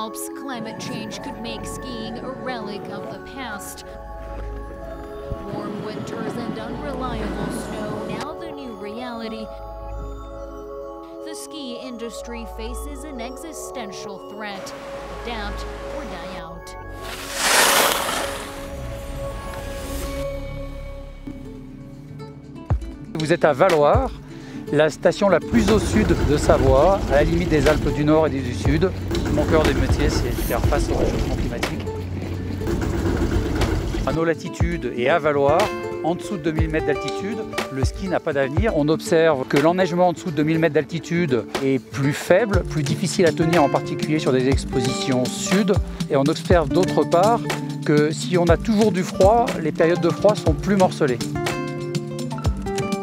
Alps, climate change could make skiing a relic of the past. Warm winters and unreliable snow, now the new reality. The ski industry faces an existential threat. Adapt or die out. Vous êtes à Valoir, la station la plus au sud de Savoie, à la limite des Alpes du Nord et du Sud. Mon cœur des métiers, c'est de faire face au réchauffement climatique. À nos latitudes et à Valoir, en dessous de 2000 mètres d'altitude, le ski n'a pas d'avenir. On observe que l'enneigement en dessous de 2000 mètres d'altitude est plus faible, plus difficile à tenir, en particulier sur des expositions sud. Et on observe d'autre part que si on a toujours du froid, les périodes de froid sont plus morcelées.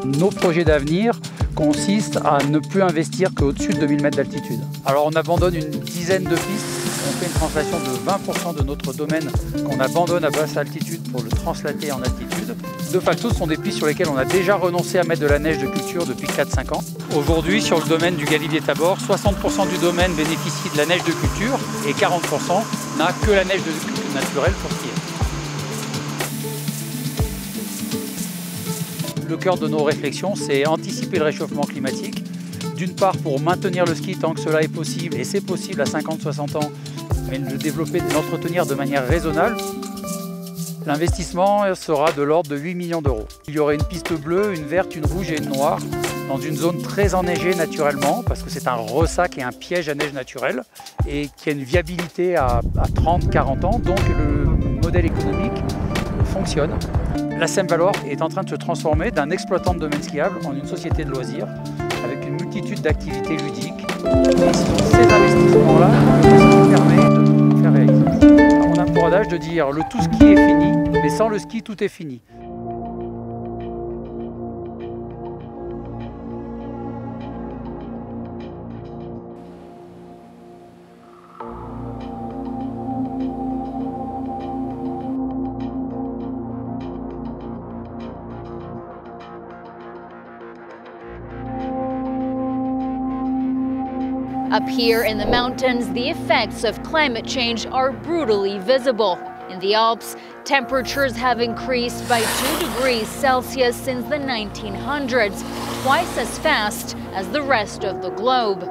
Nos projets d'avenir consistent à ne plus investir qu'au-dessus de 2000 mètres d'altitude. Alors on abandonne une dizaine de pistes, on fait une translation de 20% de notre domaine qu'on abandonne à basse altitude pour le translater en altitude. De facto, ce sont des pistes sur lesquelles on a déjà renoncé à mettre de la neige de culture depuis 4-5 ans. Aujourd'hui, sur le domaine du Galibier Tabor, 60% du domaine bénéficie de la neige de culture et 40% n'a que la neige de culture naturelle pour skier. Le cœur de nos réflexions, c'est anticiper le réchauffement climatique. D'une part pour maintenir le ski tant que cela est possible, et c'est possible à 50-60 ans, mais le développer, l'entretenir de manière raisonnable. L'investissement sera de l'ordre de 8 millions d'euros. Il y aurait une piste bleue, une verte, une rouge et une noire dans une zone très enneigée naturellement, parce que c'est un ressac et un piège à neige naturelle, et qui a une viabilité à, 30-40 ans, donc le modèle économique fonctionne. La Seine-Valoir est en train de se transformer d'un exploitant de domaine skiable en une société de loisirs avec une multitude d'activités ludiques. Et ces investissements-là qui permet de faire réaliser. On a pour adage de dire le tout ski est fini, mais sans le ski tout est fini. Up here in the mountains, the effects of climate change are brutally visible. In the Alps, temperatures have increased by 2 degrees Celsius since the 1900s, twice as fast as the rest of the globe.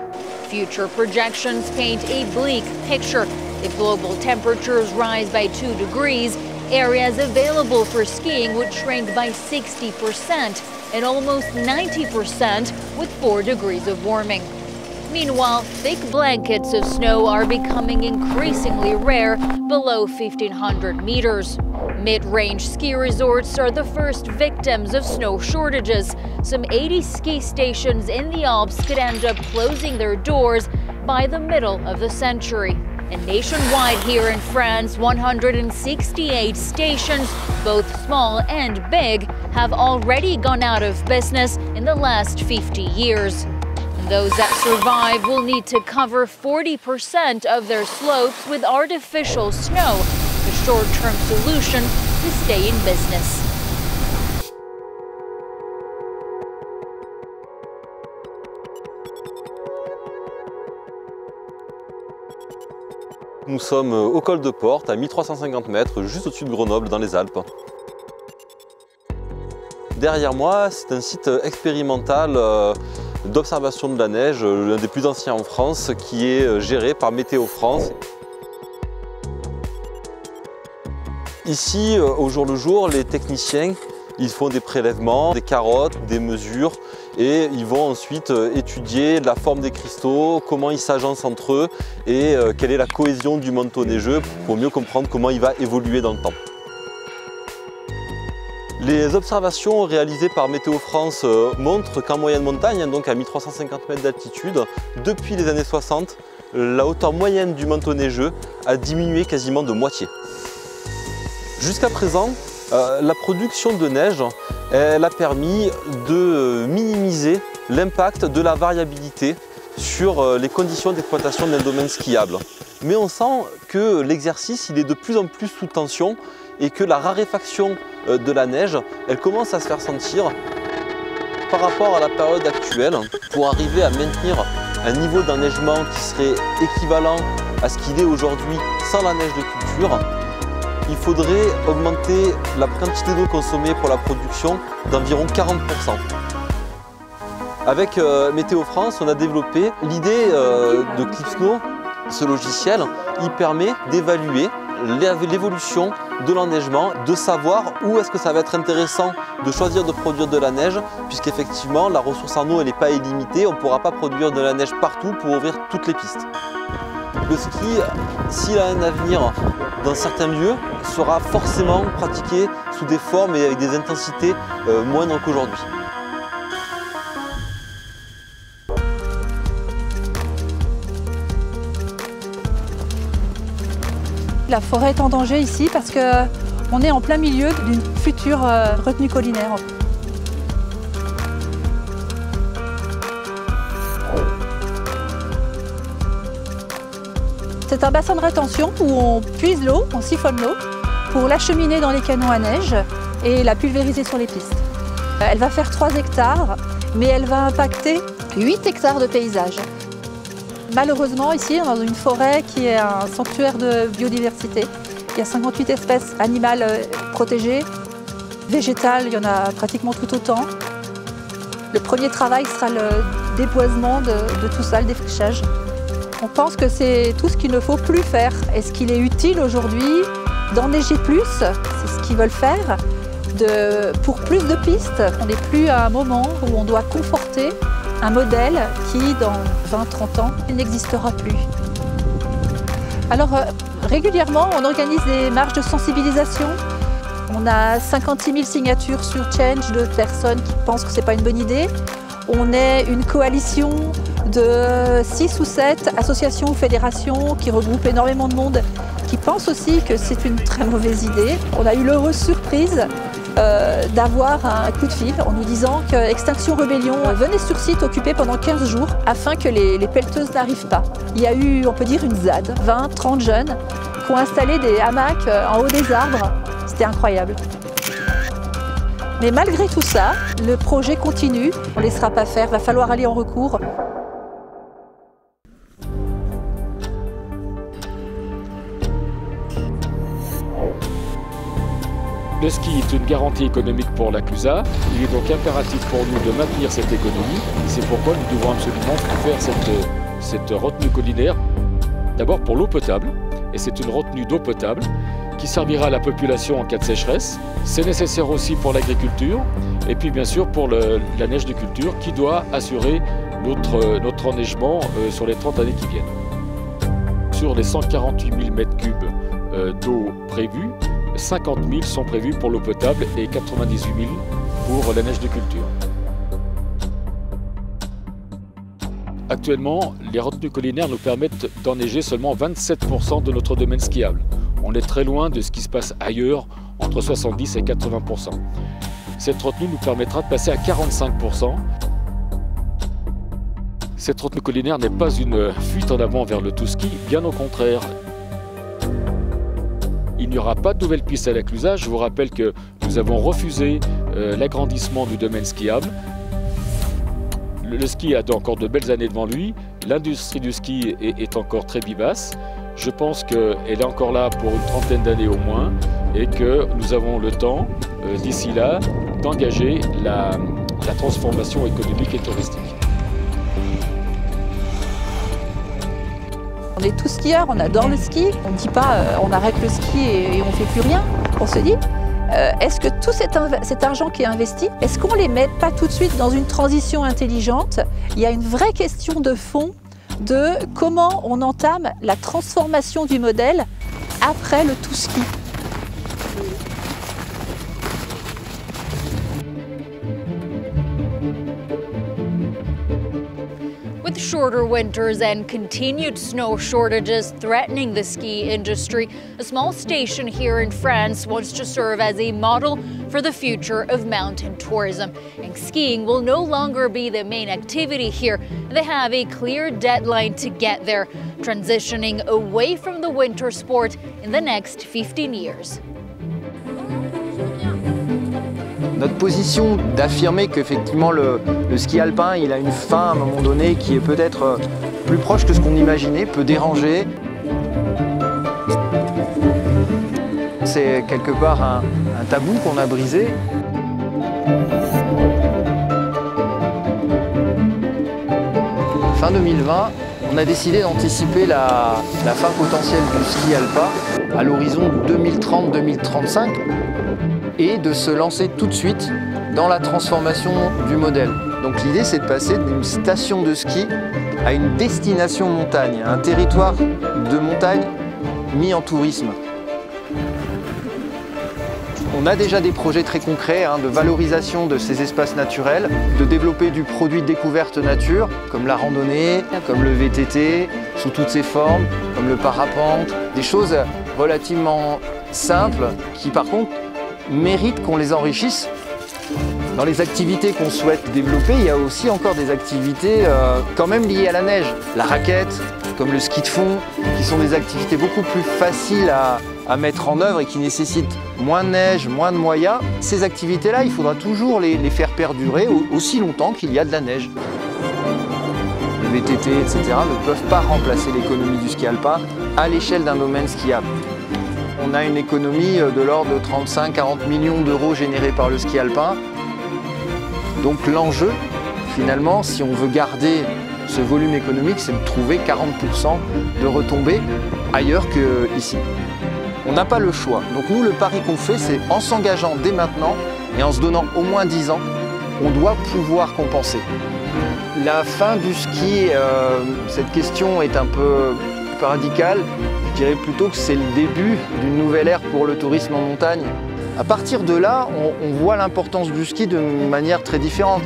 Future projections paint a bleak picture. If global temperatures rise by 2 degrees, areas available for skiing would shrink by 60% and almost 90% with 4 degrees of warming. Meanwhile, thick blankets of snow are becoming increasingly rare below 1500 meters. Mid-range ski resorts are the first victims of snow shortages. Some 80 ski stations in the Alps could end up closing their doors by the middle of the century. And nationwide here in France, 168 stations, both small and big, have already gone out of business in the last 50 years. Those that survive will need to cover 40% of their slopes with artificial snow, a short-term solution to stay in business. Nous sommes au col de Porte, à 1350 mètres, juste au-dessus de Grenoble, dans les Alpes. Derrière moi, c'est un site expérimental euh, d'observation de la neige, euh, l'un des plus anciens en France, qui est euh, géré par Météo France. Ici, au jour le jour, les techniciens ils font des prélèvements, des carottes, des mesures et ils vont ensuite étudier la forme des cristaux, comment ils s'agencent entre eux et quelle est la cohésion du manteau neigeux pour mieux comprendre comment il va évoluer dans le temps. Les observations réalisées par Météo France euh, montrent qu'en moyenne montagne, donc à 1350 mètres d'altitude, depuis les années 60, la hauteur moyenne du manteau neigeux a diminué quasiment de moitié. Jusqu'à présent, euh, la production de neige a permis de minimiser l'impact de la variabilité sur euh, les conditions d'exploitation d'un domaine skiable. Mais on sent que l'exercice est de plus en plus sous tension et que la raréfaction euh, de la neige, elle commence à se faire sentir par rapport à la période actuelle pour arriver à maintenir un niveau d'enneigement qui serait équivalent à ce qu'il est aujourd'hui sans la neige de culture, il faudrait augmenter la quantité d'eau consommée pour la production d'environ 40%. Avec euh, Météo France, on a développé l'idée euh, de Clipsnow. Ce logiciel, il permet d'évaluer l'évolution de l'enneigement, de savoir où est-ce que ça va être intéressant de choisir de produire de la neige, puisqu'effectivement la ressource en eau n'est pas illimitée, on ne pourra pas produire de la neige partout pour ouvrir toutes les pistes. Le ski, s'il a un avenir dans certains lieux, sera forcément pratiqué sous des formes et avec des intensités euh, moindres qu'aujourd'hui. La forêt est en danger ici parce qu'on est en plein milieu d'une future euh, retenue collinaire. C'est un bassin de rétention où on puise l'eau, on siphonne l'eau pour l'acheminer dans les canons à neige et la pulvériser sur les pistes. Euh, elle va faire 3 hectares, mais elle va impacter 8 hectares de paysage. Malheureusement, ici, on est dans une forêt qui est un sanctuaire de biodiversité. Il y a 58 espèces animales euh, protégées. Végétales, il y en a pratiquement tout autant. Le premier travail sera le déboisement de, tout ça, le défrichage. On pense que c'est tout ce qu'il ne faut plus faire. Est-ce qu'il est utile aujourd'hui d'enneiger plus? C'est ce qu'ils veulent faire. Pour plus de pistes, on n'est plus à un moment où on doit conforter un modèle qui, dans 20-30 ans, n'existera plus. Alors, euh, régulièrement, on organise des marches de sensibilisation. On a 56 000 signatures sur Change de personnes qui pensent que ce n'est pas une bonne idée. On est une coalition de 6 ou 7 associations ou fédérations qui regroupent énormément de monde qui pensent aussi que c'est une très mauvaise idée. On a eu l'heureuse surprise euh, d'avoir un coup de fil en nous disant que Extinction Rebellion venait sur site occupé pendant 15 jours afin que les, les pelleteuses n'arrivent pas. Il y a eu, on peut dire, une ZAD, 20, 30 jeunes qui ont installé des hamacs euh, en haut des arbres. C'était incroyable. Mais malgré tout ça, le projet continue. On ne laissera pas faire, va falloir aller en recours. Le ski est une garantie économique pour la CUSA. Il est donc impératif pour nous de maintenir cette économie. C'est pourquoi nous devons absolument faire cette, retenue collinaire. D'abord pour l'eau potable, et c'est une retenue d'eau potable qui servira à la population en cas de sécheresse. C'est nécessaire aussi pour l'agriculture et puis bien sûr pour la neige de culture qui doit assurer notre, enneigement euh, sur les 30 années qui viennent. Sur les 148 000 m3 euh, d'eau prévue, 50 000 sont prévus pour l'eau potable et 98 000 pour la neige de culture. Actuellement, les retenues collinaires nous permettent d'enneiger seulement 27% de notre domaine skiable. On est très loin de ce qui se passe ailleurs, entre 70 et 80%. Cette retenue nous permettra de passer à 45%. Cette retenue collinaire n'est pas une fuite en avant vers le tout ski, bien au contraire. Il n'y aura pas de nouvelle piste à la Clusaz. Je vous rappelle que nous avons refusé euh, l'agrandissement du domaine skiable. Le, ski a encore de belles années devant lui. L'industrie du ski est, encore très vivace. Je pense qu'elle est encore là pour une trentaine d'années au moins et que nous avons le temps, euh, d'ici là, d'engager la transformation économique et touristique. On est tous skieurs, on adore le ski. On ne dit pas euh, on arrête le ski et, on ne fait plus rien. On se dit euh, est-ce que tout cet, cet, argent qui est investi, est-ce qu'on ne les met pas tout de suite dans une transition intelligente? Il y a une vraie question de fond de comment on entame la transformation du modèle après le tout ski. With shorter winters and continued snow shortages threatening the ski industry, a small station here in France wants to serve as a model for the future of mountain tourism. And skiing will no longer be the main activity here. They have a clear deadline to get there, transitioning away from the winter sport in the next 15 years. Notre position d'affirmer qu'effectivement le, ski alpin, il a une fin à un moment donné qui est peut-être euh, plus proche que ce qu'on imaginait, peut déranger. C'est quelque part un, tabou qu'on a brisé. Fin 2020, on a décidé d'anticiper la, fin potentielle du ski alpin à l'horizon 2030-2035 et de se lancer tout de suite dans la transformation du modèle. Donc l'idée c'est de passer d'une station de ski à une destination montagne, un territoire de montagne mis en tourisme. On a déjà des projets très concrets hein, de valorisation de ces espaces naturels, de développer du produit de découverte nature, comme la randonnée, comme le VTT, sous toutes ses formes, comme le parapente, des choses relativement simples qui par contre méritent qu'on les enrichisse. Dans les activités qu'on souhaite développer, il y a aussi encore des activités euh, quand même liées à la neige. La raquette, comme le ski de fond, qui sont des activités beaucoup plus faciles à, mettre en œuvre et qui nécessitent moins de neige, moins de moyens. Ces activités-là, il faudra toujours les, les faire perdurer aussi longtemps qu'il y a de la neige. Le VTT, etc. ne peuvent pas remplacer l'économie du ski alpin à l'échelle d'un domaine skiable. On a une économie de l'ordre de 35-40 millions d'euros générés par le ski alpin. Donc l'enjeu, finalement, si on veut garder ce volume économique, c'est de trouver 40% de retombées ailleurs qu'ici. On n'a pas le choix. Donc nous, le pari qu'on fait, c'est en s'engageant dès maintenant et en se donnant au moins 10 ans, on doit pouvoir compenser. La fin du ski, euh, cette question est un peu radicale. Je dirais plutôt que c'est le début d'une nouvelle ère pour le tourisme en montagne. À partir de là, on, on voit l'importance du ski de manière très différente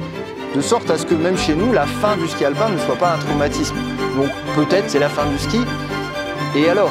de sorte à ce que même chez nous, la fin du ski alpin ne soit pas un traumatisme. Donc peut-être c'est la fin du ski, et alors?